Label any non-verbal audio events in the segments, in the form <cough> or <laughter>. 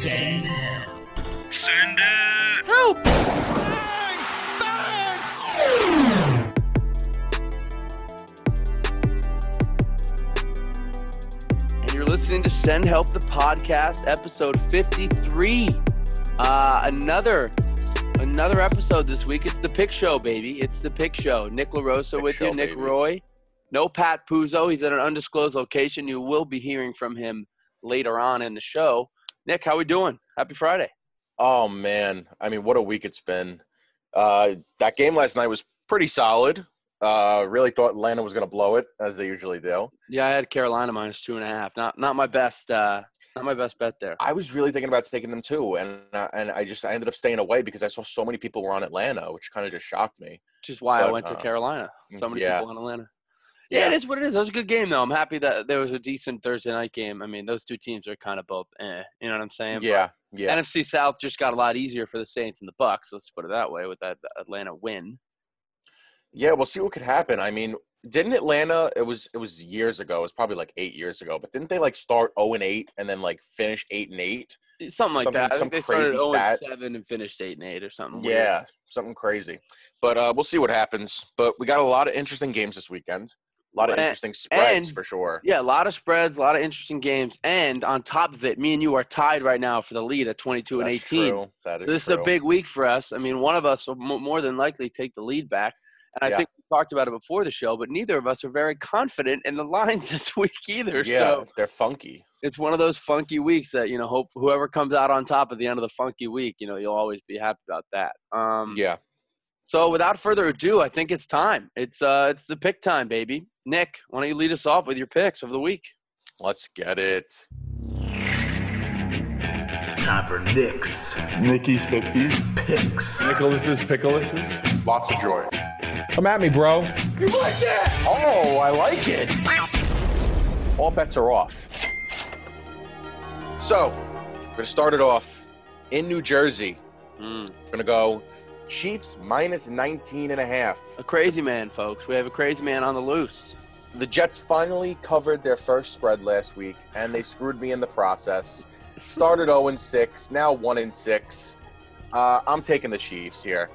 Send help. Send it. Help! And you're listening to Send Help the podcast, episode 53. Uh, another another episode this week. It's the Pick Show, baby. It's the Pick Show. Nick LaRosa Pick with Show, you, Nick baby. Roy. No Pat Puzo. He's at an undisclosed location. You will be hearing from him later on in the show. Nick, how we doing? Happy Friday. Oh man, I mean, what a week it's been. Uh, that game last night was pretty solid. Uh, really thought Atlanta was going to blow it as they usually do. Yeah, I had Carolina minus two and a half. Not not my best. Uh, not my best bet there. I was really thinking about taking them too, and uh, and I just I ended up staying away because I saw so many people were on Atlanta, which kind of just shocked me. Which is why I But, went to uh, Carolina. So many yeah. people in Atlanta. Yeah, it is what it is. It was a good game, though. I'm happy that there was a decent Thursday night game. I mean, those two teams are kind of both, eh, you know what I'm saying? But Yeah, yeah. NFC South just got a lot easier for the Saints and the Bucs. Let's put it that way with that Atlanta win. Yeah, we'll see what could happen. I mean, didn't Atlanta? It was it was years ago. It was probably like eight years ago. But didn't they like start zero and eight and then like finish eight and eight? Something like Something- that. Some think they started crazy 0 and stat. 7 and finished 8 and 8 or something. weird. Yeah, something crazy. But uh, we'll see what happens. But we got a lot of interesting games this weekend. A lot of And- interesting spreads and- for sure. Yeah, a lot of spreads, a lot of interesting games. And on top of it, me and you are tied right now for the lead at 22 and That's 18. True. That So is this is a big week for us. I mean, one of us will mo- more than likely take the lead back. And I Yeah. think we talked about it before the show, but neither of us are very confident in the <laughs> lines this week either. Yeah, So they're funky. it's one of those funky weeks that, you know, hope whoever comes out on top at the end of the funky week, you know, you'll always be happy about that. Um, Yeah. So without further ado, I think it's time. It's uh, it's the pick time, baby. Nick, why don't you lead us off with your picks of the week? Let's get it. Time for Nick's Nikki's 50. picks. Nicholas's Pickleses. Lots of joy. Come at me, bro. You like that? Oh, I like it. All bets are off. So, we're going to start it off in New Jersey. Mm, We're going to go Chiefs minus 19 and a half. a crazy man, folks. We have a crazy man on the loose. The Jets finally covered their first spread last week, and they screwed me in the process. Started 0 6, now 1 6. Uh, I'm taking the Chiefs here.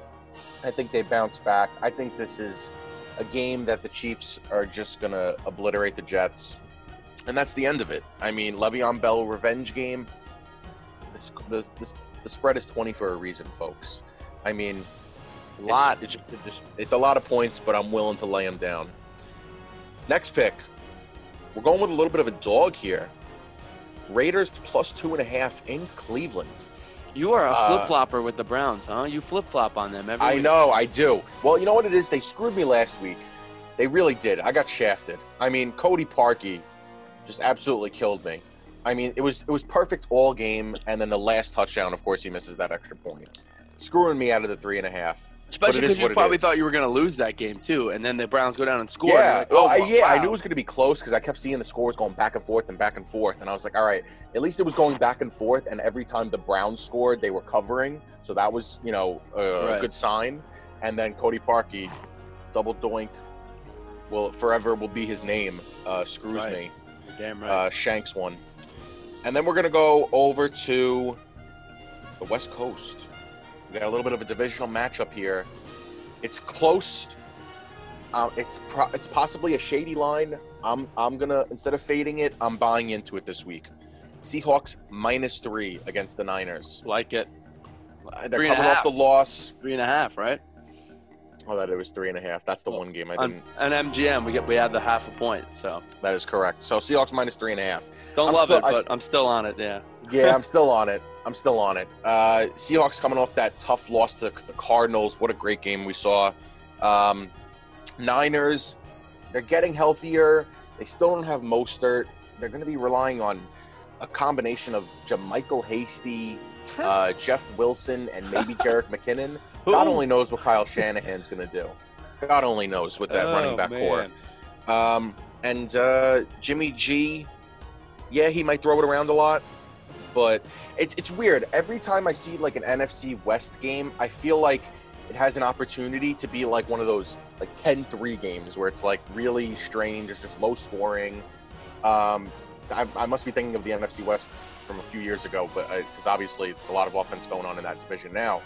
I think they bounce back. I think this is a game that the Chiefs are just going to obliterate the Jets. And that's the end of it. I mean, Le'Veon Bell revenge game. The, the, the, the spread is 20 for a reason, folks. I mean, A lot. It's, it's, it's a lot of points, but I'm willing to lay them down. Next pick. We're going with a little bit of a dog here. Raiders plus two and a half in Cleveland. You are a Uh, flip flopper with the Browns, huh? You flip flop on them every I week. know, I do. Well, you know what it is? They screwed me last week. They really did. I got shafted. I mean, Cody Parkey just absolutely killed me. I mean, it was it was perfect all game, and then the last touchdown, of course, he misses that extra point, screwing me out of the three and a half. Especially But it is because you probably thought you were going to lose that game too, and then the Browns go down and score. Yeah, like, well, oh, I, yeah, I knew it was going to be close because I kept seeing the scores going back and forth and back and forth, and I was like, all right, at least it was going back and forth, and every time the Browns scored, they were covering, so that was, you know, a Right. good sign. And then Cody Parkey, double doink, will forever will be his name. Uh, screws Right. me, You're damn right. uh, Shanks one, and then we're gonna go over to the West Coast. We got a little bit of a divisional matchup here. It's close. Uh, it's pro- it's possibly a shady line. I'm I'm gonna instead of fading it, I'm buying into it this week. Seahawks minus three against the Niners. like it. Uh, They're coming off the loss. Three and a half, right? Oh, that it was three and a half. That's the Well, one game I didn't. on MGM, we get we have the half a point, so That is correct. So Seahawks minus three and a half. don't I'm love still- it, I but st- I'm still on it. Yeah. Yeah, I'm still on it. <laughs> I'm still on it. Uh, Seahawks coming off that tough loss to the Cardinals. What a great game we saw. Um, Niners, they're getting healthier. They still don't have Mostert. They're going to be relying on a combination of JaMycal Hasty, uh, Jeff Wilson, and maybe <laughs> Jerick McKinnon. God only knows what Kyle Shanahan's going to do. God only knows with that running Oh, back man. core. Um, and uh, Jimmy G, yeah, he might throw it around a lot, but it's it's weird. Every time I see like an NFC West game, I feel like it has an opportunity to be like one of those like 10-3 games where it's like really strange, it's just low scoring. Um, I, I must be thinking of the NFC West from a few years ago, but because obviously it's a lot of offense going on in that division now.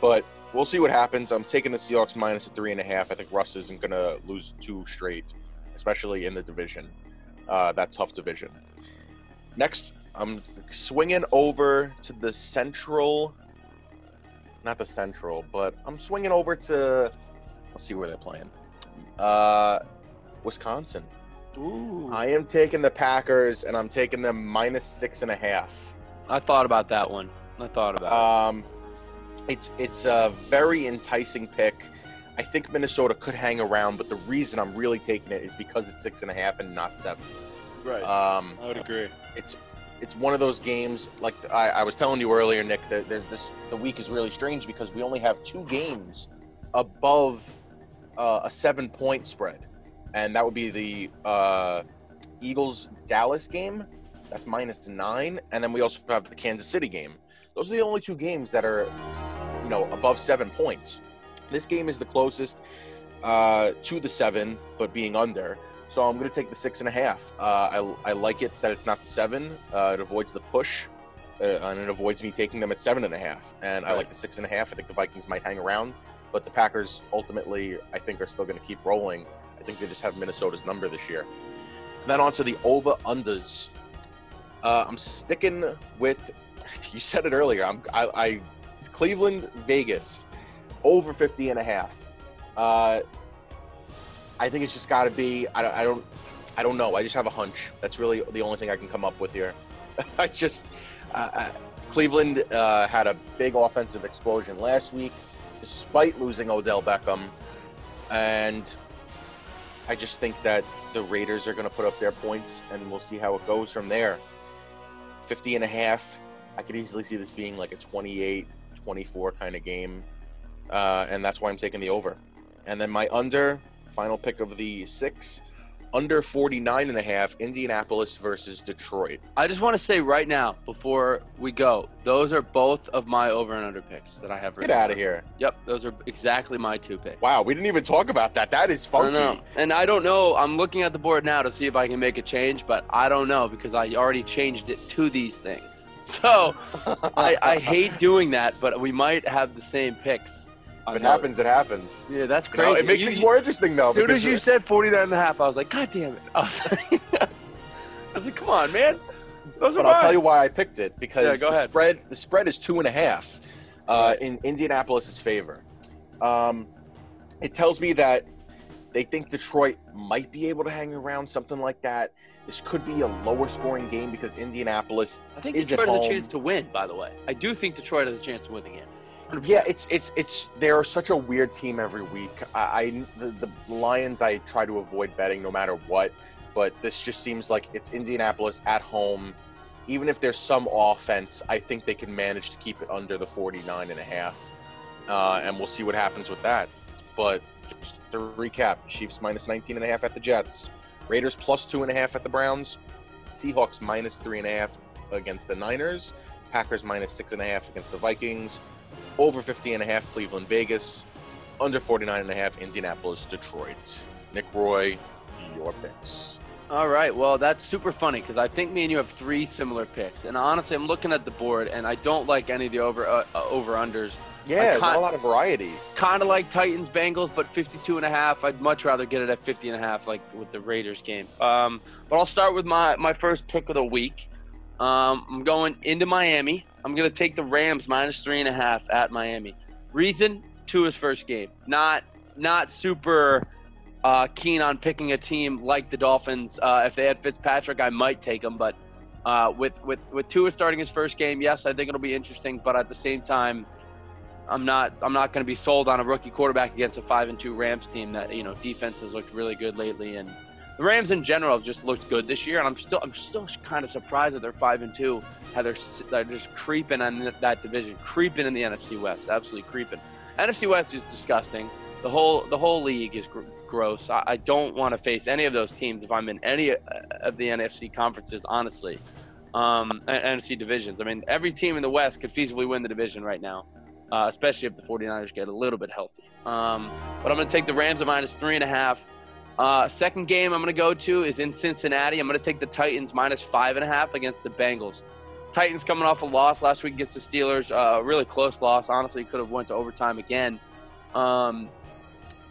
But we'll see what happens. I'm taking the Seahawks minus a three and a half. I think Russ isn't going to lose two straight, especially in the division, uh, that tough division. Next, I'm swinging over to the Central. Not the Central, but I'm swinging over to. Let's see where they're playing. Uh, Wisconsin. Ooh. I am taking the Packers, and I'm taking them minus six and a half. I thought about that one. I thought about Um, it's it's a very enticing pick. I think Minnesota could hang around, but the reason I'm really taking it is because it's six and a half and not seven. Right. Um, I would agree. it's it's one of those games like I, I was telling you earlier, Nick. That there's this the week is really strange because we only have two games above uh, a seven point spread, and that would be the uh, Eagles Dallas game. That's minus nine, and then we also have the Kansas City game. Those are the only two games that are you know above seven points. This game is the closest uh, to the seven, but being under. So I'm going to take the six and a half. Uh, I, I like it that it's not the seven. Uh, it avoids the push, uh, and it avoids me taking them at seven and a half. And I like the six and a half. I think the Vikings might hang around, but the Packers ultimately, I think, are still going to keep rolling. I think they just have Minnesota's number this year. then on to the over unders. Uh, I'm sticking with. <laughs> You said it earlier. I'm I, I Cleveland Vegas over 50 and a half. I think it's just got to be. I don't, I don't. I don't know. I just have a hunch. That's really the only thing I can come up with here. <laughs> I just. Uh, uh, Cleveland uh, had a big offensive explosion last week, despite losing Odell Beckham, and I just think that the Raiders are going to put up their points, and we'll see how it goes from there. 50 and a half. I could easily see this being like a 28 24 kind of game. Uh, and that's why I'm taking the over. And then my under, final pick of the six, under 49 and a half, Indianapolis versus Detroit. I just want to say right now, before we go, those are both of my over and under picks that I have. Get out of here. Yep, those are exactly my two picks. Wow, we didn't even talk about that. That is I funky. know. And I don't know. I'm looking at the board now to see if I can make a change, but I don't know because I already changed it to these things. <laughs> So I, I hate doing that, but we might have the same picks. If it happens, it happens. Yeah, that's You know, crazy. it makes You- things you- more interesting, though. As soon as you said 49 and a half, I was like, God damn it. <laughs> I was like, I was like come on, man. Those are but I'll mine. tell you why I picked it because Yeah, the ahead. spread the spread is two and a half uh, Right. in Indianapolis's favor. Um, it tells me that they think Detroit might be able to hang around something like that. This could be a lower scoring game because Indianapolis. I think is at Detroit has a chance to win, by the way. I do think Detroit has a chance to win the game. 100%. Yeah, it's it's it's they're such a weird team every week. I, I the, the Lions I try to avoid betting no matter what, but this just seems like it's Indianapolis at home. Even if there's some offense, I think they can manage to keep it under the 49 and a half. Uh, and we'll see what happens with that. But just to recap, Chiefs minus 19 and a half at the Jets, Raiders plus two and a half at the Browns, Seahawks minus three and a half against the Niners, Packers minus six and a half against the Vikings, over 50 and a half Cleveland Vegas, under 49 and a half Indianapolis Detroit. Nick Roy, your picks. All right. Well, that's super funny because I think me and you have three similar picks. And honestly, I'm looking at the board and I don't like any of the over uh, uh, over unders. Yeah, there's a lot of variety. Kind of like Titans Bengals, but 52 and a half. I'd much rather get it at 50 and a half, like with the Raiders game. Um, but I'll start with my my first pick of the week. Um, I'm going into Miami. I'm gonna take the Rams minus three and a half at Miami. Reason to his first game. Not not super uh, keen on picking a team like the Dolphins. Uh, if they had Fitzpatrick, I might take him, but uh, with with with Tua starting his first game, yes, I think it'll be interesting. But at the same time, I'm not I'm not going to be sold on a rookie quarterback against a five and two Rams team that you know defense has looked really good lately, and the Rams in general have just looked good this year. And I'm still I'm still kind of surprised that they're five and two. How they're they're just creeping on that- division, creeping in the NFC West, absolutely creeping. NFC West is disgusting. The whole the whole league is gr- gross. I, I don't want to face any of those teams if I'm in any uh, of the NFC conferences, honestly. Um, NFC divisions. I mean, every team in the West could feasibly win the division right now, uh, especially if the 49ers get a little bit healthy. Um, but I'm going to take the Rams at minus three and a half. Uh, second game I'm going to go to is in Cincinnati. I'm going to take the Titans minus five and a half against the Bengals. Titans coming off a loss last week against the Steelers, a uh, really close loss. Honestly, could have went to overtime again. Um,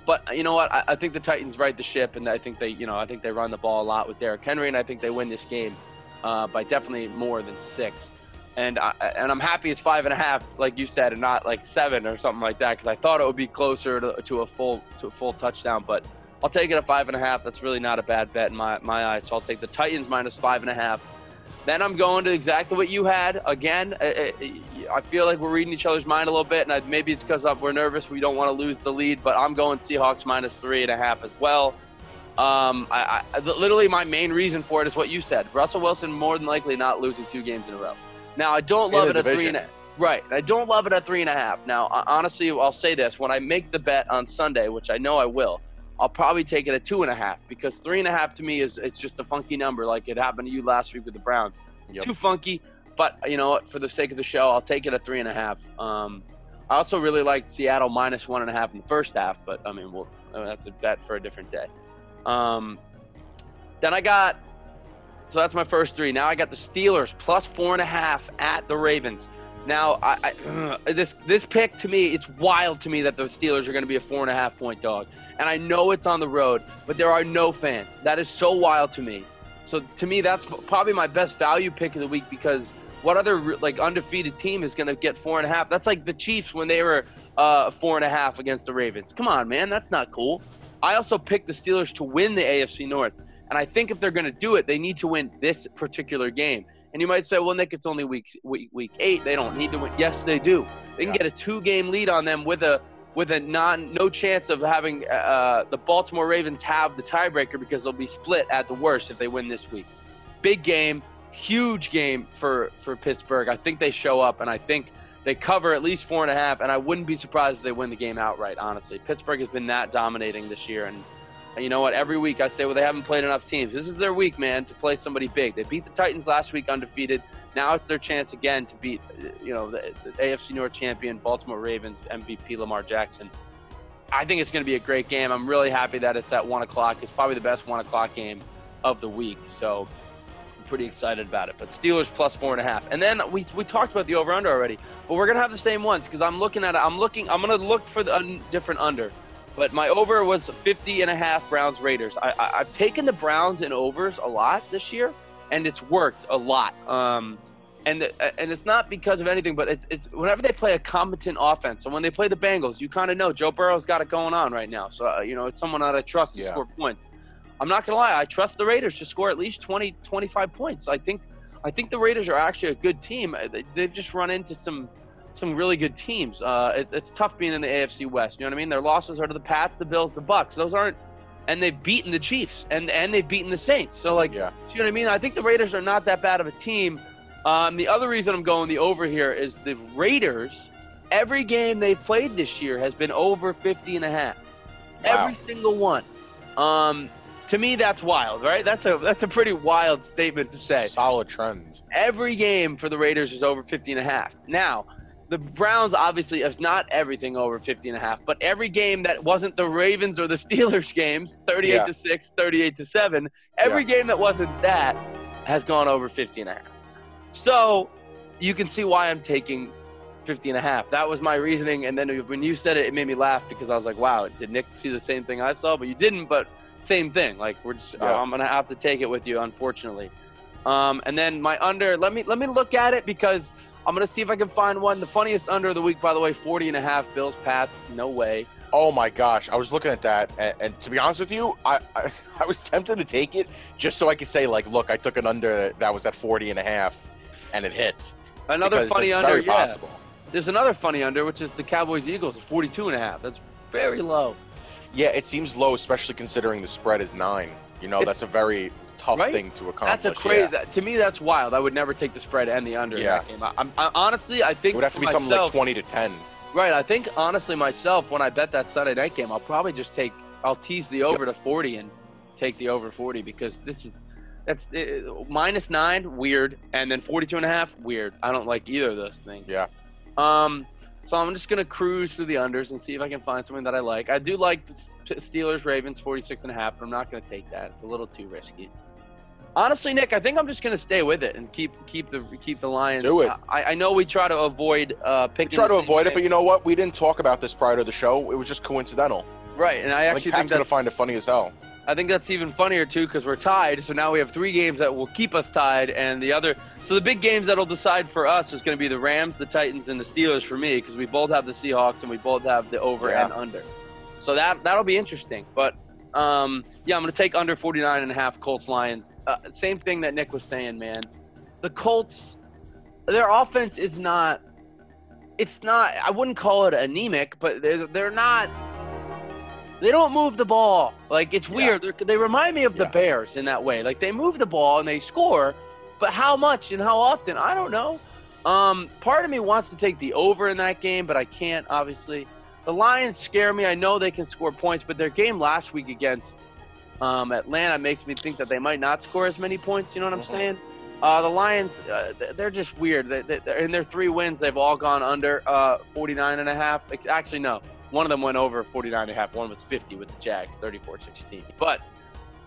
but you know what? I, I, think the Titans right the ship, and I think they, you know, I think they run the ball a lot with Derrick Henry, and I think they win this game uh, by definitely more than six. And I, and I'm happy it's five and a half, like you said, and not like seven or something like that, because I thought it would be closer to, to a full to a full touchdown. But I'll take it at five and a half. That's really not a bad bet in my my eyes. So I'll take the Titans minus five and a half. Then I'm going to exactly what you had. Again, eh, eh, eh, I feel like we're reading each other's mind a little bit, and I, maybe it's because uh, we're nervous. We don't want to lose the lead, but I'm going Seahawks minus three and a half as well. Um, I, I, literally, my main reason for it is what you said. Russell Wilson more than likely not losing two games in a row. Now, I don't love it at three and a right. I don't love it at three and a half. Now, honestly, I'll say this: when I make the bet on Sunday, which I know I will, I'll probably take it at two and a half because three and a half to me is it's just a funky number, like it happened to you last week with the Browns. It's yep. too funky, but you know what? For the sake of the show, I'll take it at three and a half. Um, I also really like Seattle minus one and a half in the first half, but I mean, well, that's a bet for a different day. Um, then I got, so that's my first three. Now I got the Steelers plus four and a half at the Ravens. Now, I, I, this this pick to me, it's wild to me that the Steelers are going to be a four and a half point dog, and I know it's on the road, but there are no fans. That is so wild to me. So to me, that's probably my best value pick of the week because what other like undefeated team is going to get four and a half? That's like the Chiefs when they were uh, four and a half against the Ravens. Come on, man, that's not cool. I also picked the Steelers to win the AFC North, and I think if they're going to do it, they need to win this particular game. And you might say, well, Nick, it's only week, week week eight. They don't need to win. Yes, they do. They can get a two game lead on them with a with a non no chance of having uh, the Baltimore Ravens have the tiebreaker because they'll be split at the worst if they win this week. Big game, huge game for for Pittsburgh. I think they show up, and I think they cover at least four and a half. And I wouldn't be surprised if they win the game outright. Honestly, Pittsburgh has been that dominating this year, and you know what? Every week I say, well, they haven't played enough teams. This is their week, man, to play somebody big. They beat the Titans last week undefeated. Now it's their chance again to beat, you know, the, the AFC North champion Baltimore Ravens MVP Lamar Jackson. I think it's going to be a great game. I'm really happy that it's at one o'clock. It's probably the best one o'clock game of the week. So I'm pretty excited about it. But Steelers plus four and a half. And then we, we talked about the over under already, but we're going to have the same ones because I'm looking at it. I'm looking, I'm going to look for the un, different under. But my over was 50 and a half Browns Raiders. I, I, have taken the Browns in overs a lot this year, and it's worked a lot. Um, and the, and it's not because of anything, but it's, it's whenever they play a competent offense. So when they play the Bengals, you kind of know Joe Burrow's got it going on right now. So uh, you know it's someone that I trust to yeah. score points. I'm not gonna lie, I trust the Raiders to score at least 20, 25 points. I think I think the Raiders are actually a good team. They, they've just run into some some really good teams. Uh, it, it's tough being in the AFC West. You know what I mean? Their losses are to the Pats, the Bills, the Bucs. Those aren't, and they've beaten the Chiefs and and they've beaten the Saints. So like, yeah. you know what I mean? I think the Raiders are not that bad of a team. Um, the other reason I'm going the over here is the Raiders. Every game they've played this year has been over 50 and a half. Wow. Every single one. Um, to me, that's wild, right? That's a that's a pretty wild statement to say. Solid trend. Every game for the Raiders is over 50 and a half. Now, the Browns obviously is not everything over 50 and a half, but every game that wasn't the Ravens or the <laughs> Steelers games, 38 yeah. to 6, 38 to 7, every yeah. game that wasn't that has gone over 50 and a half. So, you can see why I'm taking 50 and a half. That was my reasoning and then when you said it it made me laugh because I was like, "Wow, did Nick see the same thing I saw?" But you didn't, but same thing. Like we're just yeah. I'm going to have to take it with you unfortunately. Um, and then my under, let me let me look at it because I'm going to see if I can find one. The funniest under of the week, by the way, 40 and a half Bills Pats. No way. Oh my gosh, I was looking at that, and, and to be honest with you, I, I, <laughs> I was tempted to take it just so I could say like, look, I took an under that was at 40 and a half, and it hit. Another funny under, yeah. Possible. There's another funny under, which is the Cowboys Eagles, 42 and a half. That's very low. Yeah, it seems low, especially considering the spread is nine. You know, it's, that's a very tough right? thing to accomplish. That's a crazy. Yeah. to me, that's wild. I would never take the spread and the under yeah. in that game. I, I, honestly, I think it would have to be myself, something like twenty to ten. Right. I think honestly myself, when I bet that Sunday night game, I'll probably just take. I'll tease the over to forty and take the over forty because this is that's uh, minus nine weird and then 42 and a half weird i don't like either of those things yeah um So I'm just gonna cruise through the unders and see if I can find something that I like. I do like Steelers Ravens 46 and a half, but I'm not gonna take that. It's a little too risky. Honestly, Nick, I think I'm just gonna stay with it and keep keep the keep the Lions. Do it. I, I know we try to avoid uh, We picking. try the to avoid it, but you know what? We didn't talk about this prior to the show. It was just coincidental. right, and I I actually think Pat's think gonna find it funny as hell. I think that's even funnier too because we're tied. So now we have three games that will keep us tied, and the other. So the big games that'll decide for us is going to be the Rams, the Titans, and the Steelers for me because we both have the Seahawks and we both have the over Yeah. and under. So that that'll be interesting. But um, yeah, I'm going to take under 49 and a half Colts Lions. Uh, same thing that Nick was saying, man. The Colts, their offense is not. It's not. I wouldn't call it anemic, but they're they're not. They don't move the ball. Like it's weird. They're, they remind me of the Yeah. Bears in that way. Like they move the ball and they score, but how much and how often? I don't know. Um, part of me wants to take the over in that game, but I can't. Obviously, the Lions scare me. I know they can score points, but their game last week against um, Atlanta makes me think that they might not score as many points. You know what I'm Mhm. saying? Uh, the Lions, uh, they're just weird. They, they, they're- in their three wins, they've all gone under uh, 49 and a half. Actually, no. One of them went over 49 and a half. One was 50 with the Jags, 34-16. But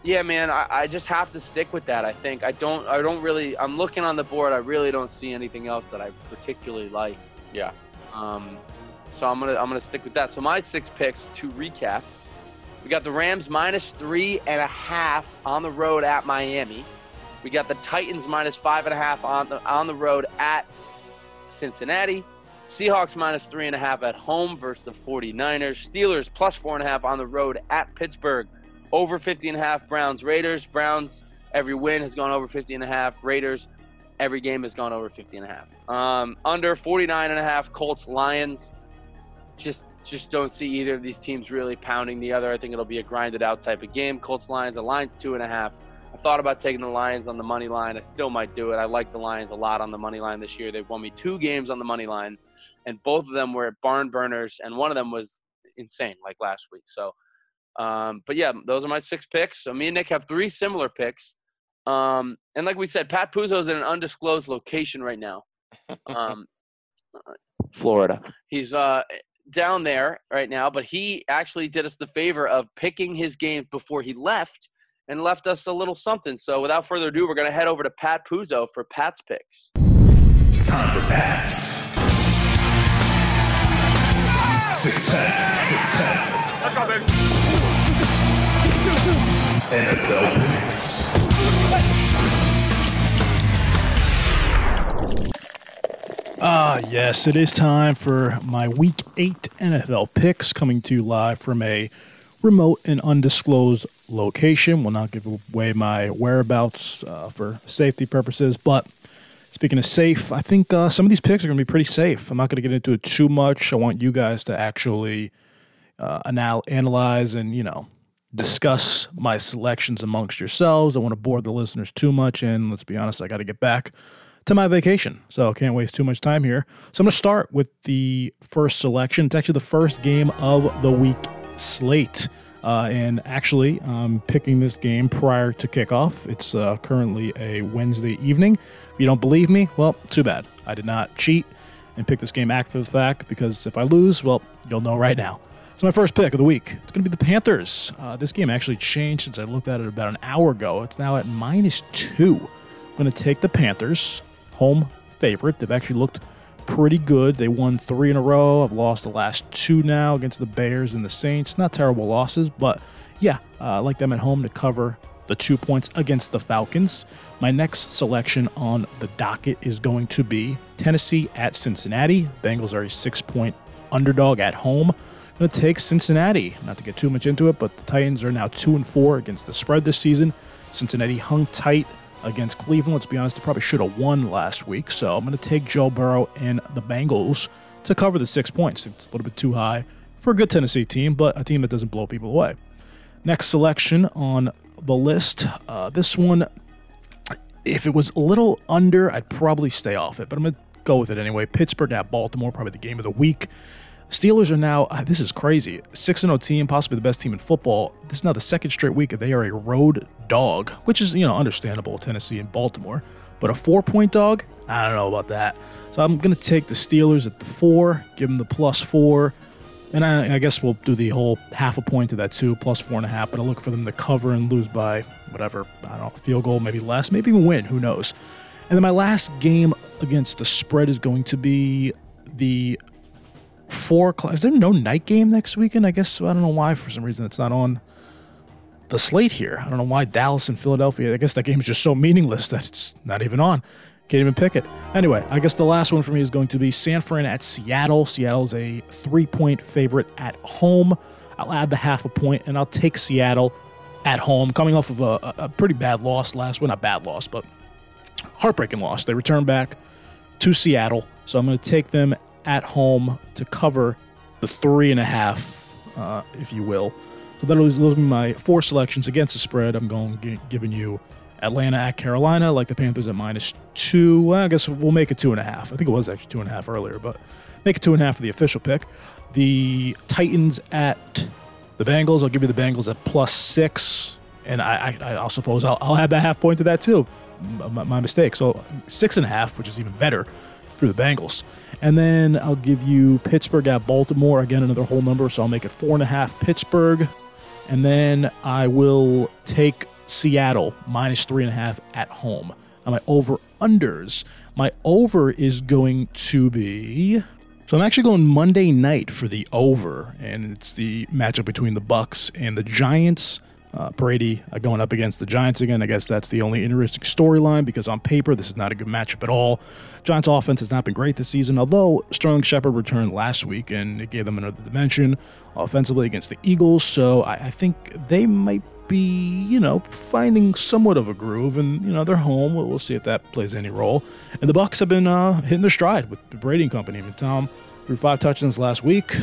yeah, man, I, I just have to stick with that. I think I don't. I don't really. I'm looking on the board. I really don't see anything else that I particularly like. Yeah. Um, so I'm gonna I'm gonna stick with that. So my six picks to recap. We got the Rams minus three and a half on the road at Miami. We got the Titans minus five and a half on the on the road at Cincinnati. Seahawks minus three and a half at home versus the 49ers. Steelers plus four and a half on the road at Pittsburgh. Over 50 and a half Browns Raiders. Browns every win has gone over 50 and a half. Raiders every game has gone over 50 and a half. Um, under 49 and a half Colts Lions. Just just don't see either of these teams really pounding the other. I think it'll be a grinded out type of game. Colts Lions, the Lions two and a half. I thought about taking the Lions on the money line. I still might do it. I like the Lions a lot on the money line this year. They've won me two games on the money line, and both of them were barn burners, and one of them was insane, like last week. So, um, but yeah, those are my six picks. So me and Nick have three similar picks. Um, and like we said, Pat Puzo's in an undisclosed location right now. Um, <laughs> Florida. He's uh, down there right now, but he actually did us the favor of picking his games before he left and left us a little something. So without further ado, we're going to head over to Pat Puzo for Pat's picks. It's time for Pats. Six pack, six pack. Let's go, baby. NFL picks. Ah, yes, it is time for my Week 8 NFL picks coming to you live from a remote and undisclosed location. Will not give away my whereabouts uh, for safety purposes, but speaking of safe, I think uh, some of these picks are going to be pretty safe. I'm not going to get into it too much. I want you guys to actually uh, anal- analyze and, you know, discuss my selections amongst yourselves. I want to bore the listeners too much, and let's be honest, I got to get back to my vacation. So I can't waste too much time here. So I'm going to start with the first selection. It's actually the first game of the week slate. Uh, and actually, I'm picking this game prior to kickoff. It's uh, currently a Wednesday evening. If you don't believe me, well, too bad. I did not cheat and pick this game after the fact because if I lose, well, you'll know right now. It's my first pick of the week. It's going to be the Panthers. Uh, this game actually changed since I looked at it about an hour ago. It's now at minus two. I'm going to take the Panthers, home favorite. They've actually looked pretty good. They won three in a row. I've lost the last two now against the Bears and the Saints. Not terrible losses, but yeah, uh, I like them at home to cover the two points against the Falcons. My next selection on the docket is going to be Tennessee at Cincinnati. Bengals are a six point underdog at home. I'm going to take Cincinnati. Not to get too much into it, but the Titans are now two and four against the spread this season. Cincinnati hung tight against Cleveland. Let's be honest, they probably should have won last week. So I'm going to take Joe Burrow and the Bengals to cover the six points. It's a little bit too high for a good Tennessee team, but a team that doesn't blow people away. Next selection on the list. Uh, this one, if it was a little under, I'd probably stay off it, but I'm going to go with it anyway. Pittsburgh at Baltimore, probably the game of the week. Steelers are now, uh, this is crazy, 6 0 team, possibly the best team in football. This is now the second straight week they are a road dog, which is, you know, understandable, Tennessee and Baltimore. But a four point dog, I don't know about that. So I'm going to take the Steelers at the four, give them the plus four. And I, I guess we'll do the whole half a point to that too, plus four and a half. But I look for them to cover and lose by whatever, I don't know, field goal, maybe less, maybe even win. Who knows? And then my last game against the spread is going to be the four o'clock. Is there no night game next weekend? I guess I don't know why. For some reason, it's not on the slate here. I don't know why Dallas and Philadelphia. I guess that game is just so meaningless that it's not even on. Can't even pick it. Anyway, I guess the last one for me is going to be San Fran at Seattle. Seattle's a three point favorite at home. I'll add the half a point and I'll take Seattle at home, coming off of a, a pretty bad loss last. Well, not bad loss, but heartbreaking loss. They return back to Seattle, so I'm going to take them at home to cover the three and a half, uh, if you will. So that'll those my four selections against the spread. I'm going gi- giving you Atlanta at Carolina, like the Panthers at minus two. Well, I guess we'll make it two and a half. I think it was actually two and a half earlier, but make it two and a half for the official pick. The Titans at the Bengals. I'll give you the Bengals at plus six, and I, I, I suppose I'll, I'll add that half point to that too. My, my mistake. So six and a half, which is even better for the Bengals. And then I'll give you Pittsburgh at Baltimore. Again, another whole number, so I'll make it four and a half Pittsburgh. And then I will take Seattle minus three and a half at home. Now my over unders. My over is going to be. So I'm actually going Monday night for the over, and it's the matchup between the Bucs and the Giants. Uh, Brady uh, going up against the Giants again. I guess that's the only interesting storyline because on paper this is not a good matchup at all. Giants offense has not been great this season, although Sterling Shepard returned last week and it gave them another dimension offensively against the Eagles. So I, I think they might be, you know, finding somewhat of a groove, and you know they're home. We'll, we'll see if that plays any role. And the Bucs have been uh, hitting their stride with the Brady and company. I mean, Tom threw five touchdowns last week.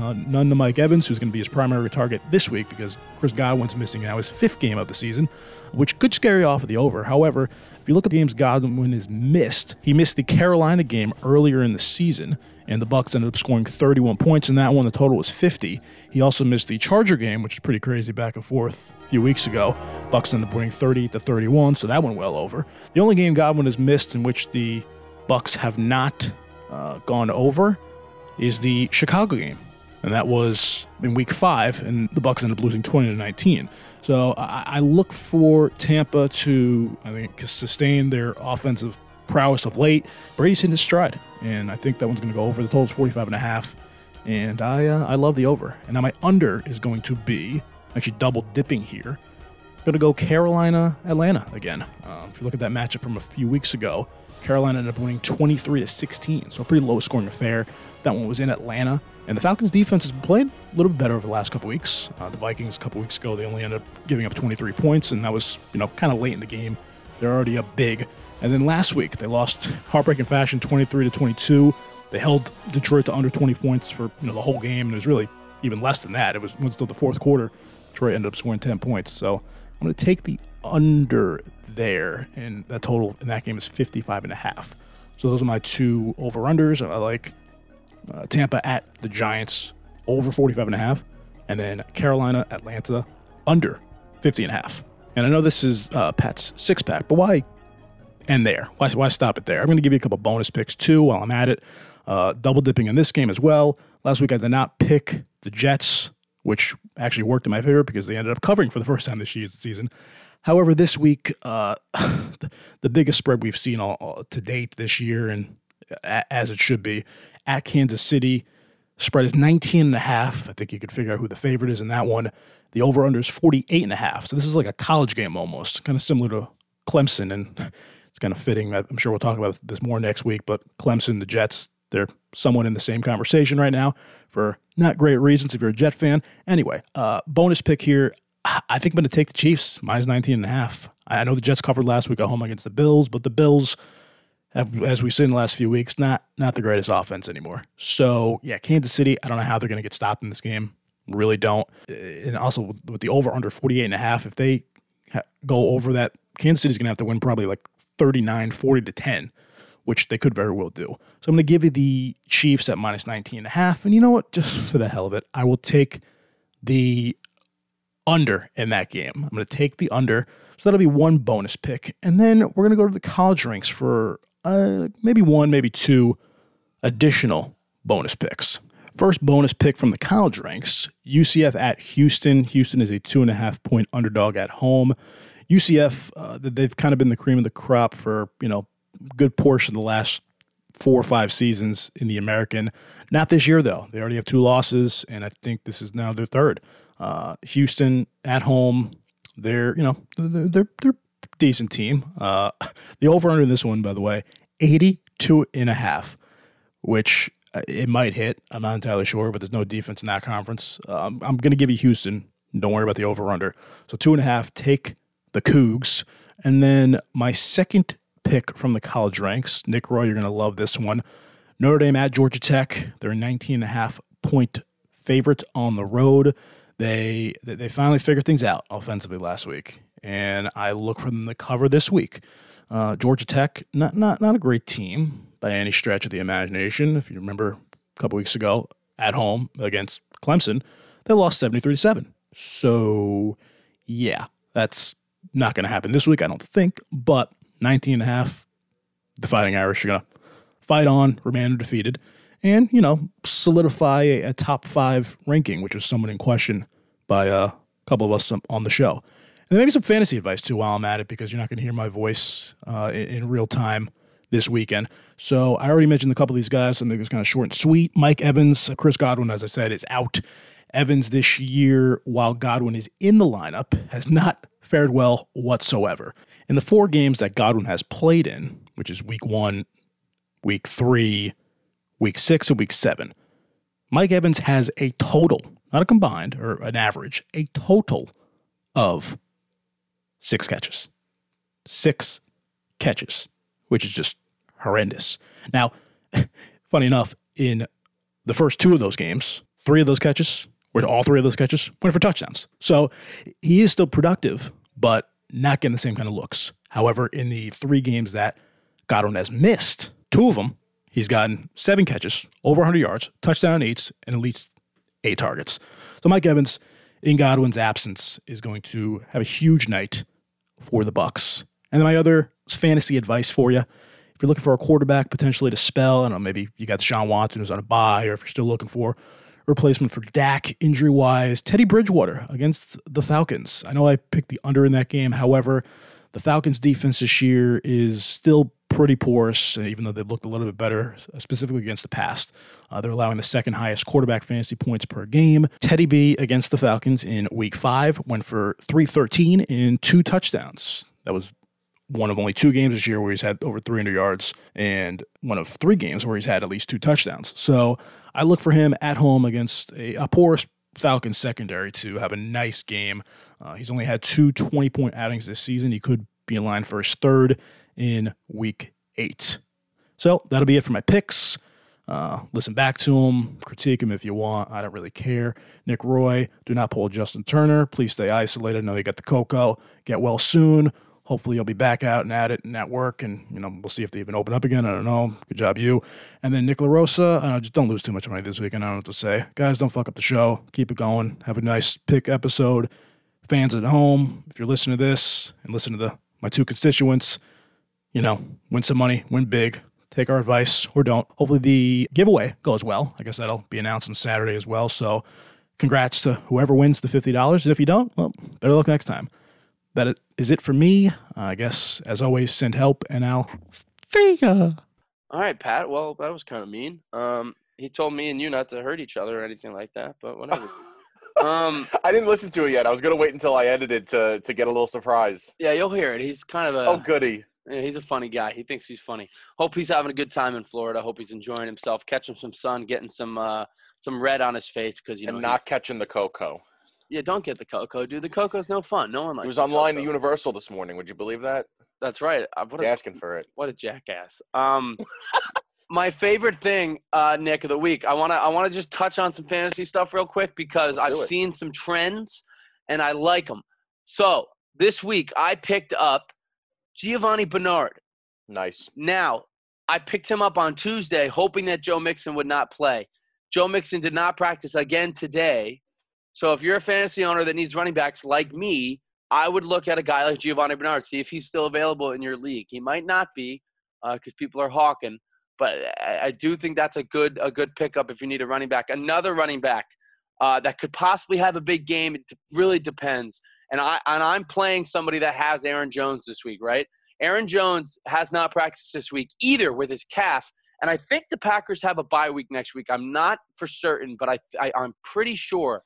Uh, none to Mike Evans, who's going to be his primary target this week because Chris Godwin's missing now his fifth game of the season, which could scare you off of the over. However, if you look at the games Godwin has missed, he missed the Carolina game earlier in the season, and the Bucs ended up scoring 31 points in that one. The total was 50. He also missed the Charger game, which is pretty crazy back and forth a few weeks ago. Bucs ended up winning 30 to 31, so that went well over. The only game Godwin has missed in which the Bucs have not uh, gone over is the Chicago game, and that was in Week Five, and the Bucs ended up losing 20 to 19. So I, I look for Tampa to, I think, sustain their offensive prowess of late. Brady's in his stride, and I think that one's going to go over. The total's 45 and a half, and I uh, I love the over. And now my under is going to be actually double dipping here. Going to go Carolina, Atlanta again. Um, if you look at that matchup from a few weeks ago, Carolina ended up winning 23 to 16, so a pretty low scoring affair. That one was in Atlanta, and the Falcons' defense has played a little bit better over the last couple weeks. Uh, the Vikings a couple weeks ago they only ended up giving up 23 points, and that was you know kind of late in the game. They're already up big, and then last week they lost <laughs> heartbreaking fashion, 23 to 22. They held Detroit to under 20 points for you know the whole game, and it was really even less than that. It was until the fourth quarter. Detroit ended up scoring 10 points. So I'm going to take the under there, and that total in that game is 55 and a half. So those are my two over unders. I like uh, Tampa at the Giants over 45 and a half, and then Carolina, Atlanta under 50 and a half. And I know this is uh, Pat's six pack, but why end there? Why, why stop it there? I'm going to give you a couple bonus picks too while I'm at it. Uh, double dipping in this game as well. Last week I did not pick the Jets, which actually worked in my favor because they ended up covering for the first time this season. However, this week, uh, <laughs> the, biggest spread we've seen all, all to date this year, and as it should be, at Kansas City, spread is 19 and a half. I think you could figure out who the favorite is in that one. The over under is 48 and a half. So this is like a college game almost, kind of similar to Clemson, and <laughs> it's kind of fitting. I'm sure we'll talk about this more next week, but Clemson, the Jets, they're somewhat in the same conversation right now for not great reasons if you're a Jet fan. Anyway, uh, bonus pick here. I think I'm going to take the Chiefs minus 19 and a half. I know the Jets covered last week at home against the Bills, but the Bills as we've seen in the last few weeks, not not the greatest offense anymore. So yeah, Kansas City, I don't know how they're going to get stopped in this game. Really don't. And also with, the over under 48 and a half, if they go over that, Kansas City's going to have to win probably like 39, 40 to 10, which they could very well do. So I'm going to give you the Chiefs at minus 19 and a half. And you know what? Just for the hell of it, I will take the under in that game. I'm going to take the under. So that'll be one bonus pick. And then we're going to go to the college ranks for uh, maybe one, maybe two additional bonus picks. First bonus pick from the college ranks UCF at Houston. Houston is a two and a half point underdog at home. UCF, uh, they've kind of been the cream of the crop for, you know, good portion of the last four or five seasons in the American. Not this year, though. They already have two losses, and I think this is now their third. Uh, Houston at home, they're, you know, they're, they're, they're decent team. Uh, <laughs> the over under in this one, by the way, 82 and a half, which uh, it might hit. I'm not entirely sure, but there's no defense in that conference. Um, I'm going to give you Houston. Don't worry about the over under. So two and a half, take the Cougs. And then my second pick from the college ranks, Nick Roy, you're going to love this one. Notre Dame at Georgia Tech. They're a 19 and a half point favorite on the road. They they finally figured things out offensively last week, and I look for them to cover this week. Uh, Georgia Tech, not not not a great team by any stretch of the imagination. If you remember a couple weeks ago at home against Clemson, they lost 73 to 7. So, yeah, that's not going to happen this week, I don't think. But 19 and a half, the Fighting Irish are going to fight on, remain undefeated, and, you know, solidify a, a top five ranking, which was somewhat in question by a couple of us on the show. And maybe some fantasy advice too while I'm at it, because you're not going to hear my voice uh, in, in real time this weekend. So I already mentioned a couple of these guys. I think it's kind of short and sweet. Mike Evans, Chris Godwin, as I said, is out. Evans this year, while Godwin is in the lineup, has not fared well whatsoever. In the four games that Godwin has played in, which is week one, week three, week six, and week seven, Mike Evans has a total, not a combined or an average, a total of six catches. Six catches, which is just horrendous. Now, <laughs> funny enough, in the first two of those games, three of those catches, were all three of those catches went for touchdowns. So he is still productive, but not getting the same kind of looks. However, in the three games that Godwin has missed, two of them, he's gotten seven catches, over 100 yards, touchdown eights, and at least eight targets. So Mike Evans, in Godwin's absence, is going to have a huge night for the Bucs. And then my other fantasy advice for you if you're looking for a quarterback potentially to spell, I don't know, maybe you got Sean Watson who's on a bye, or if you're still looking for replacement for Dak injury wise, Teddy Bridgewater against the Falcons. I know I picked the under in that game. However, the Falcons defense this year is still pretty porous, even though they looked a little bit better, specifically against the past. Uh, they're allowing the second highest quarterback fantasy points per game. Teddy B against the Falcons in week five went for 313 and two touchdowns. That was one of only two games this year where he's had over 300 yards and one of three games where he's had at least two touchdowns. So I look for him at home against a, a porous Falcons secondary to have a nice game. Uh, he's only had two 20 point outings this season. He could be in line for his third in week eight. So that'll be it for my picks. Uh, listen back to them, critique them if you want. I don't really care. Nick Roy, do not pull Justin Turner. Please stay isolated. I know you got the cocoa. Get well soon. Hopefully you'll be back out and at it and at work, and you know we'll see if they even open up again. I don't know. Good job, you. And then Nick LaRosa, uh, just don't lose too much money this weekend. I don't know what to say, guys. Don't fuck up the show. Keep it going. Have a nice pick episode. Fans at home, if you're listening to this and listen to the my two constituents, you know, win some money, win big. Take our advice or don't. Hopefully the giveaway goes well. I guess that'll be announced on Saturday as well. So congrats to whoever wins the $50. And if you don't, well, better luck next time that is it for me. Uh, I guess, as always, send help and I'll see ya. All right, Pat. Well, that was kind of mean. Um, he told me and you not to hurt each other or anything like that, but whatever. <laughs> um, I didn't listen to it yet. I was gonna wait until I edited to to get a little surprise. yeah, you'll hear it. He's kind of a Oh, goody. Yeah, he's a funny guy. He thinks he's funny. Hope he's having a good time in Florida. Hope he's enjoying himself, catching some sun, getting some uh, some red on his face because you know and not catching the cocoa. Yeah, don't get the cocoa, dude. The cocoa's no fun. No one likes. He was online at. Universal this morning. Would you believe that? That's right. Uh, What a, Asking for it. what a jackass. Um, <laughs> my favorite thing, uh, Nick, of the week. I wanna I wanna just touch on some fantasy stuff real quick because Let's I've seen some trends and I like them. So this week I picked up Giovani Bernard. Nice. Now I picked him up on Tuesday, hoping that Joe Mixon would not play. Joe Mixon did not practice again today. So if you're a fantasy owner that needs running backs like me, I would look at a guy like Giovani Bernard, see if he's still available in your league. He might not be because people are hawking, but I, I do think that's a good a good pickup if you need a running back. Another running back uh, that could possibly have a big game. It really depends. And I and I'm playing somebody that has Aaron Jones this week, right? Aaron Jones has not practiced this week either with his calf. And I think the Packers have a bye week next week. I'm not for certain, but I, I am pretty sure.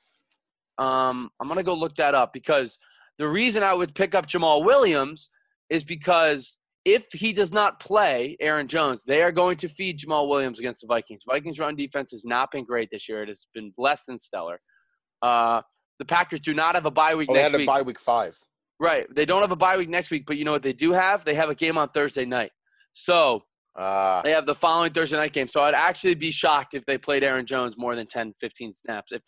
Um, I'm gonna go look that up because the reason I would pick up Jamaal Williams is because if he does not play Aaron Jones, they are going to feed Jamaal Williams against the Vikings. Vikings run defense has not been great this year. It has been less than stellar. Uh, the Packers do not have a bye week Well, they had a bye week five. Right. They don't have a bye week next week, but you know what they do have? They have a game on Thursday night. So Uh, they have the following Thursday night game. So I'd actually be shocked if they played Aaron Jones more than 10, 15 snaps. If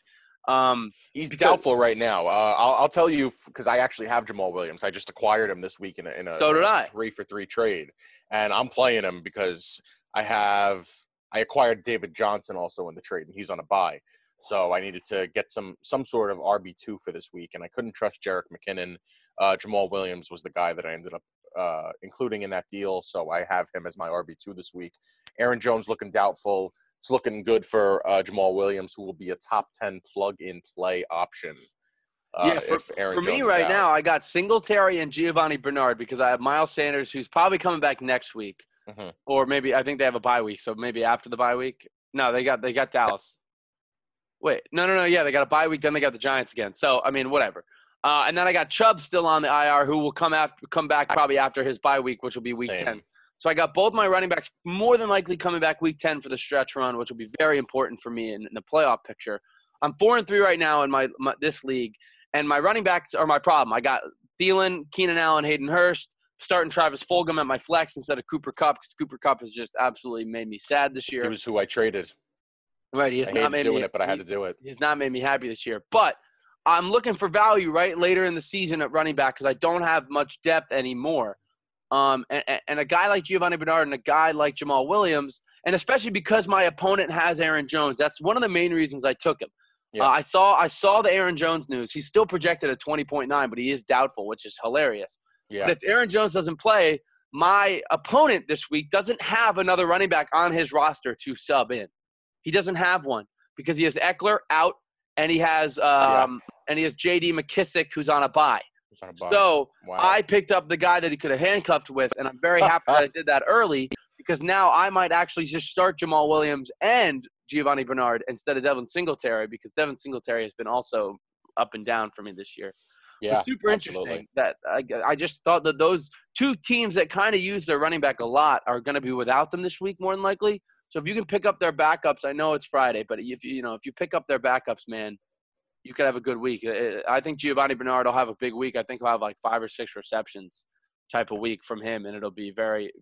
um, he's because- doubtful right now. Uh, I'll, I'll tell you because I actually have Jamaal Williams. I just acquired him this week in a, in a So did I. three for three trade, and I'm playing him because I have I acquired David Johnson also in the trade, and he's on a bye. So I needed to get some some sort of RB two for this week, and I couldn't trust Jerick McKinnon. Uh, Jamaal Williams was the guy that I ended up uh, including in that deal, so I have him as my RB two this week. Aaron Jones looking doubtful. It's looking good for uh, Jamaal Williams, who will be a top ten plug in play option. Uh, yeah, for, Aaron for me right now, I got Singletary and Giovani Bernard because I have Miles Sanders, who's probably coming back next week, Mhm. or maybe I think they have a bye week, so maybe after the bye week. No, they got they got Dallas. Wait, no, no, no. Yeah, they got a bye week, then they got the Giants again. So I mean, whatever. Uh, and then I got Chubb still on the IR, who will come after come back probably after his bye week, which will be week Same. ten. So I got both my running backs more than likely coming back week ten for the stretch run, which will be very important for me in, in the playoff picture. I'm four and three right now in my, my this league, and my running backs are my problem. I got Thielen, Keenan Allen, Hayden Hurst, starting Travis Fulgham at my flex instead of Cooper Kupp because Cooper Kupp has just absolutely made me sad this year. he was who I traded. Right, he I not made doing me, it, but I had to do it. He's not made me happy this year, but I'm looking for value right later in the season at running back because I don't have much depth anymore. Um, and, and- and a guy like Giovani Bernard and a guy like Jamaal Williams, and especially because my opponent has Aaron Jones, that's one of the main reasons I took him. Yeah. Uh, I saw I saw the Aaron Jones news. He's still projected at 20.9, but he is doubtful, which is hilarious. Yeah, But if Aaron Jones doesn't play, my opponent this week doesn't have another running back on his roster to sub in. He doesn't have one because he has Ekeler out and he has um, and he has J.D. McKissick who's on a bye. He was on a bye. So wow. I picked up the guy that he could have handcuffed with, and I'm very <laughs> happy that I did that early because now I might actually just start Jamaal Williams and Giovani Bernard instead of Devin Singletary because Devin Singletary has been also up and down for me this year. yeah, it's super absolutely. interesting that I, I just thought that those two teams that kind of use their running back a lot are going to be without them this week more than likely. So if you can pick up their backups, I know it's Friday, but if you know if you pick up their backups, man, you could have a good week. I think Giovani Bernard will have a big week. I think he'll have like five or six receptions type of week from him, and it'll be very.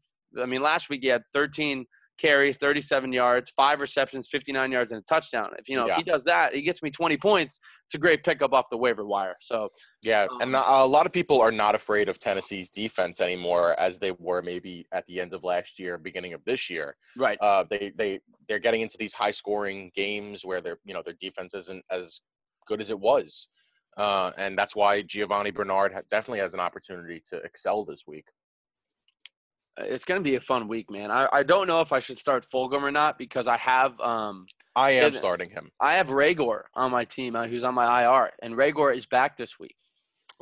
I mean, last week he had 13 carries, 37 yards, five receptions, 59 yards, and a touchdown. If you know if he does that, he gets me 20 points. It's a great pickup off the waiver wire. So Yeah, Um, and a lot of people are not afraid of Tennessee's defense anymore, as they were maybe at the end of last year, beginning of this year. right. Uh, they they they're getting into these high scoring games where their you know their defense isn't as good as it was, uh, and that's why Giovani Bernard definitely has an opportunity to excel this week. It's going to be a fun week, man. I, I don't know if I should start Fulgham or not because I have um I am And- starting him. I have Reagor on my team uh, who's on my IR, and Reagor is back this week,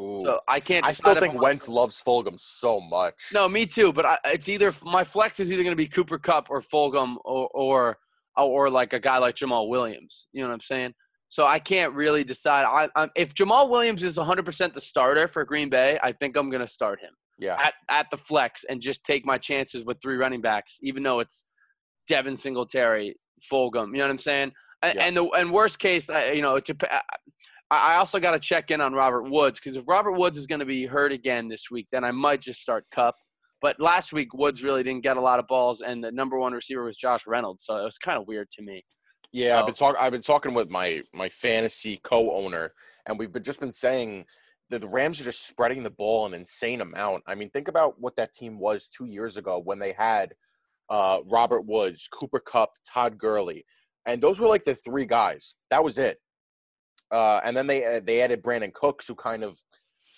Ooh. so I can't. I still think I Wentz loves Fulgham so much. No, me too. But I, it's either my flex is either going to be Cooper Kupp or Fulgham or or or like a guy like Jamaal Williams. You know what I'm saying? So I can't really decide. I, I'm, if Jamaal Williams is 100% the starter for Green Bay, I think I'm going to start him Yeah, at, at the flex and just take my chances with three running backs, even though it's Devin Singletary, Fulgham. You know what I'm saying? And, Yeah. and the and worst case, I, you know, a, I I also got to check in on Robert Woods because if Robert Woods is going to be hurt again this week, then I might just start Kupp. But last week, Woods really didn't get a lot of balls, and the number one receiver was Josh Reynolds, so it was kind of weird to me. Yeah, I've been talking. I've been talking with my my fantasy co-owner, and we've been, just been saying that the Rams are just spreading the ball an insane amount. I mean, think about what that team was two years ago when they had uh, Robert Woods, Cooper Kupp, Todd Gurley, and those were like the three guys. That was it. Uh, and then they uh, they added Brandin Cooks, who kind of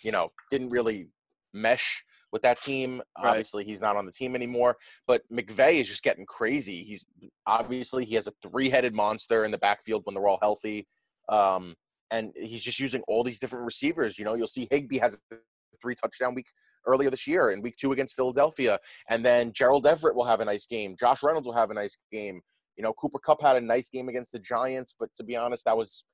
you know, didn't really mesh with that team. Right. Obviously, he's not on the team anymore. But McVay is just getting crazy. He's obviously he has a three-headed monster in the backfield when they're all healthy, um, and he's just using all these different receivers. You know, you'll see Higbee has a three touchdown week earlier this year in week two against Philadelphia, and then Gerald Everett will have a nice game. Josh Reynolds will have a nice game. You know, Cooper Kupp had a nice game against the Giants, but to be honest, that was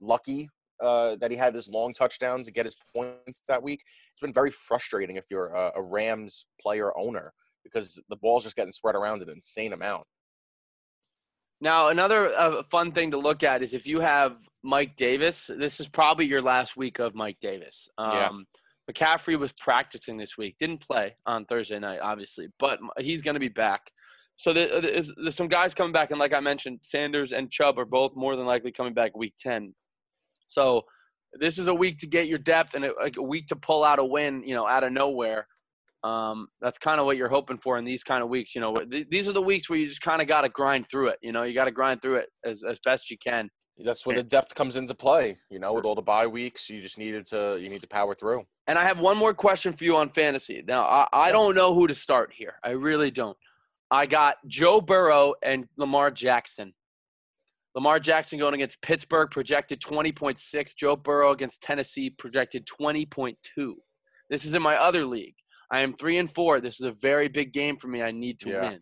lucky uh, that he had this long touchdown to get his points that week. It's been very frustrating if you're a, a Rams player owner because the ball's just getting spread around an insane amount. Now, another uh, fun thing to look at is if you have Mike Davis, this is probably your last week of Mike Davis. Um, Yeah. McCaffrey was practicing this week, didn't play on Thursday night, obviously, but he's going to be back. So there- there's, there's some guys coming back, and like I mentioned, Sanders and Chubb are both more than likely coming back week 10. So this is a week to get your depth and a, a week to pull out a win, you know, out of nowhere. Um, that's kind of what you're hoping for in these kind of weeks. You know, th- these are the weeks where you just kind of got to grind through it. You know, you got to grind through it as, as best you can. That's where the depth comes into play. You know, with all the bye weeks, you just needed to you need to power through. And I have one more question for you on fantasy. Now, I, I don't know who to start here. I really don't. I got Joe Burrow and Lamar Jackson. Lamar Jackson going against Pittsburgh, projected 20.6. Joe Burrow against Tennessee, projected 20.2. This is in my other league. I am three and four. This is a very big game for me. I need to Yeah. win.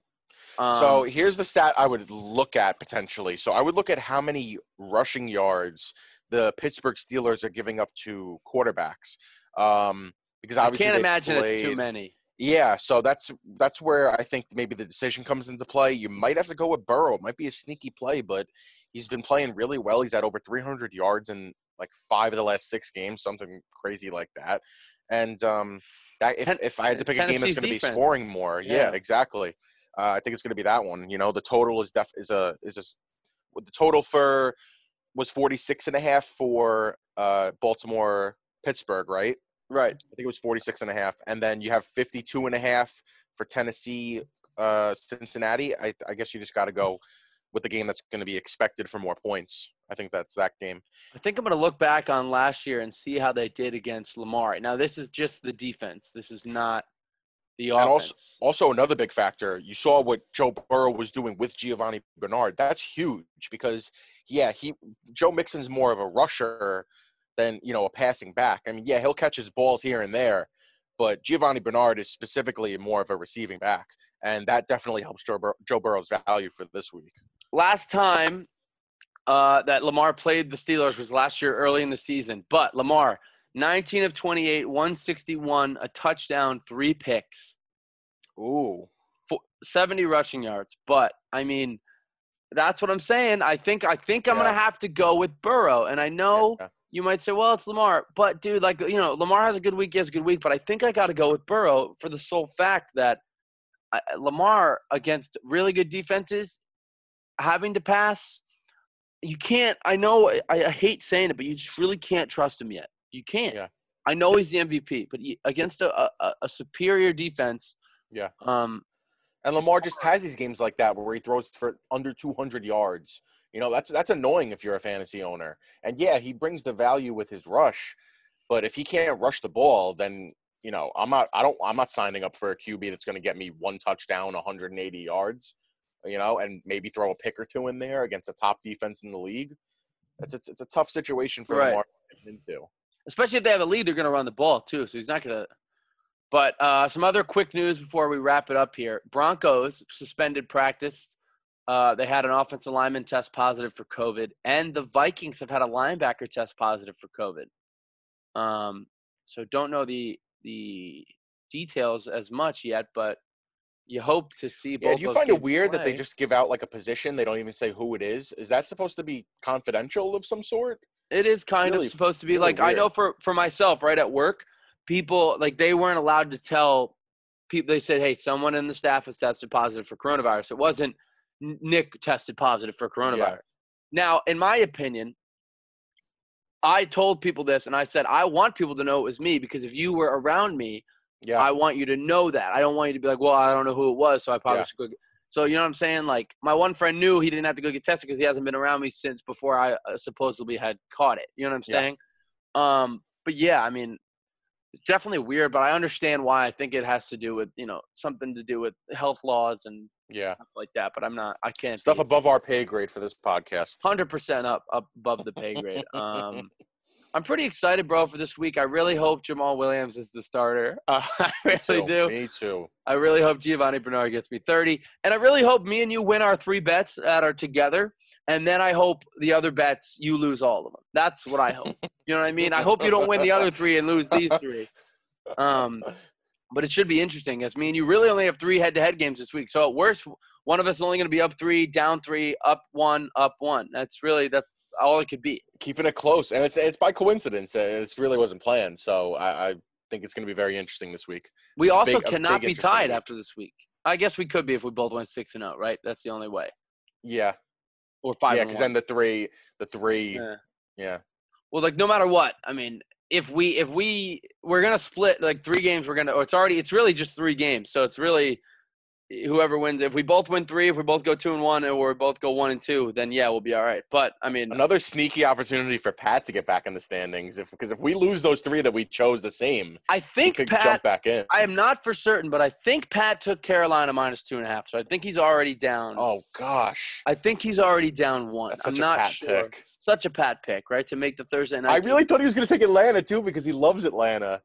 Um, so here's the stat I would look at potentially. So I would look at how many rushing yards the Pittsburgh Steelers are giving up to quarterbacks. Um, because I can't imagine it's too many. Yeah, so that's that's where I think maybe the decision comes into play. You might have to go with Burrow. It might be a sneaky play, but he's been playing really well. He's at over 300 yards in like five of the last six games, something crazy like that. And um, if, if I had to pick a game that's going to be scoring more, yeah, Yeah. exactly. Uh, I think it's going to be that one. You know, the total is def is a is a the total for was 46 and a half for uh, Baltimore Pittsburgh, right? Right. I think it was 46 and a half. And then you have 52 and a half for Tennessee, uh, Cincinnati. I, I guess you just got to go with the game that's going to be expected for more points. I think that's that game. I think I'm going to look back on last year and see how they did against Lamar. Now, this is just the defense. This is not the offense. And also- Also, another big factor, you saw what Joe Burrow was doing with Giovani Bernard. That's huge because, yeah, he Joe Mixon's more of a rusher than you know a passing back. I mean, yeah, he'll catch his balls here and there, but Giovani Bernard is specifically more of a receiving back, and that definitely helps Joe, Bur- Joe Burrow's value for this week. Last time uh, that Lamar played the Steelers was last year early in the season. But Lamar, 19 of 28, 161, a touchdown, three picks, Ooh, fo- 70 rushing yards. But I mean, that's what I'm saying. I think I think I'm Yeah. gonna have to go with Burrow. And I know Yeah. you might say, well, it's Lamar, but dude, like you know, Lamar has a good week, he has a good week. But I think I got to go with Burrow for the sole fact that I, Lamar against really good defenses, having to pass, you can't. I know I, I hate saying it, but you just really can't trust him yet. You can't. Yeah. I know he's the MVP, but he, against a, a, a superior defense, Yeah. um, And Lamar just has these games like that where he throws for under 200 yards. You know, that's that's annoying if you're a fantasy owner. And yeah, he brings the value with his rush, but if he can't rush the ball, then you know, I'm not I don't I'm not signing up for a QB that's going to get me one touchdown, 180 yards, you know, and maybe throw a pick or two in there against a top defense in the league. It's it's, it's a tough situation for Right. Lamar to get into. especially if they have a lead, they're going to run the ball too. So he's not going to. But uh, some other quick news before we wrap it up here: Broncos suspended practice. Uh, they had an offensive lineman test positive for COVID, and the Vikings have had a linebacker test positive for COVID. Um, so don't know the the details as much yet, but you hope to see both. Yeah, do you find it weird that they just give out like a position? They don't even say who it is. Is that supposed to be confidential of some sort? It is kind Really- of supposed to be really like I know for for myself, right at work, people like they weren't allowed to tell people. They said, "Hey, someone in the staff has tested positive for coronavirus." It wasn't Nick tested positive for coronavirus. Now, in my opinion, I told people this, and I said I want people to know it was me because if you were around me, Yeah. I want you to know that. I don't want you to be like, "Well, I don't know who it was, so I probably Yeah. should go." Get. So you know what I'm saying? Like my one friend knew he didn't have to go get tested because he hasn't been around me since before I uh, supposedly had caught it. You know what I'm Yeah. saying? Um, but yeah, I mean, definitely weird, but I understand why. I think it has to do with you know something to do with health laws and Yeah. stuff like that. But I'm not. I can't. Stuff above our pay grade for this podcast. hundred percent up up above the pay grade. <laughs> Um, I'm pretty excited, bro, for this week. I really hope Jamaal Williams is the starter. <laughs> Uh, I really Too. do. Me too. I really hope Giovani Bernard gets me 30. And I really hope me and you win our three bets that are together. And then I hope the other bets, you lose all of them. That's what I hope. You know what I mean? I hope you don't win the other three and lose these three. <laughs> Um, but it should be interesting as me and you really only have three head to head games this week. So at worst, one of us is only going to be up three, down three, up one, up one. That's really, that's all it could be. Keeping it close, and it's it's by coincidence. Uh, It really wasn't planned. So I, I think it's going to be very interesting this week. We also big- cannot be tied week. after this week. I guess we could be if we both went six and zero, right? That's the only way. Yeah, Or five. yeah. Because then the three, the three, Yeah. yeah. Well, like no matter what, I mean, if we if we we're gonna split like three games, we're gonna. Or it's already it's really just three games, so it's really whoever wins. If we both win three, if we both go two and one, or we both go one and two, then yeah, we'll be all right. But I mean, Another sneaky opportunity for Pat to get back in the standings. If because if we lose those three that we chose the same, I we think could Pat. jump back in. I am not for certain, but I think Pat took Carolina minus two and a half, so I think he's already down. oh gosh, I think he's already down one. I'm not sure. pick. Such a Pat pick, right? To make the Thursday night. I game. really thought he was going to take Atlanta too because he loves Atlanta.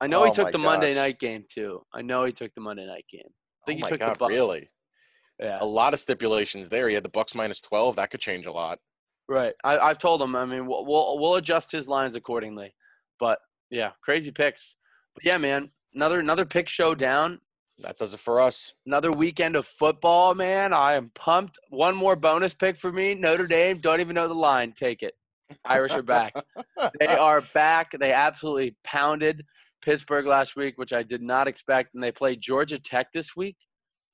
I know he Oh took my the Monday night game too. I know he took the Monday night game. I think oh he my took god, the Bucs. really? Yeah. A lot of stipulations there. He had the Bucs minus twelve. That could change a lot. Right. I, I've told him. I mean, we'll, we'll we'll adjust his lines accordingly. But yeah, crazy picks. But yeah, man, another another pick show down. That does it for us. Another weekend of football, man. I am pumped. One more bonus pick for me. Notre Dame. Don't even know the line. Take it. Irish are back. <laughs> They are back. They absolutely pounded Pittsburgh last week, which I did not expect. And they play Georgia Tech this week.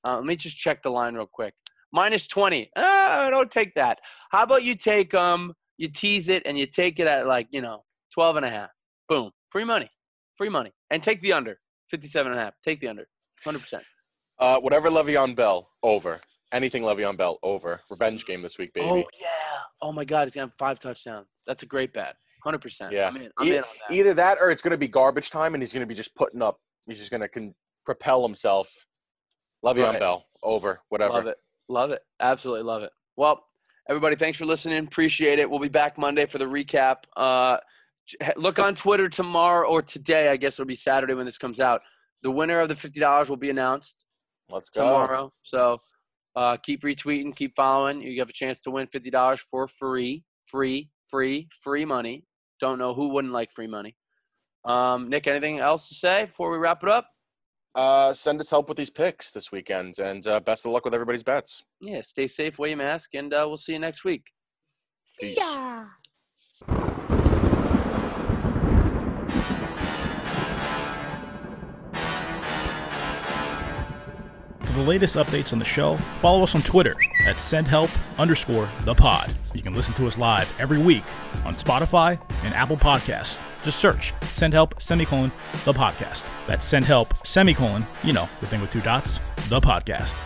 Uh, let me just check the line real quick. Minus 20. Ah, don't take that. How about you take um you tease it and you take it at like, you know, 12 and a half. Boom. Free money. Free money. And take the under. 57 and a half. Take the under. 100%. Uh, whatever Le'Veon Bell over. Anything Le'Veon Bell over. Revenge game this week, baby. Oh yeah. Oh my god, he's have five touchdowns. That's a great bet. 100%. Yeah. I'm in. I'm E- in on that. Either that or it's going to be garbage time and he's going to be just putting up. He's just going to con- propel himself. Le'Veon Right. Bell over. Whatever. Love it. Love it. Absolutely love it. Well, everybody, thanks for listening. Appreciate it. We'll be back Monday for the recap. Uh, look on Twitter tomorrow or today. I guess it'll be Saturday when this comes out. The winner of the fifty dollars will be announced Let's go. tomorrow. So uh, keep retweeting, keep following. You have a chance to win fifty dollars for free, free, free, free money. Don't know who wouldn't like free money. Um, Nick, anything else to say before we wrap it up? Uh, send us help with these picks this weekend and uh, best of luck with everybody's bets. Yeah, stay safe, wear your mask, and uh, we'll see you next week. Peace. For the latest updates on the show, follow us on Twitter at sendhelp underscore the pod. You can listen to us live every week on Spotify and Apple Podcasts. Just search Send Help semicolon the podcast. That's Send Help semicolon, you know, the thing with two dots, the podcast.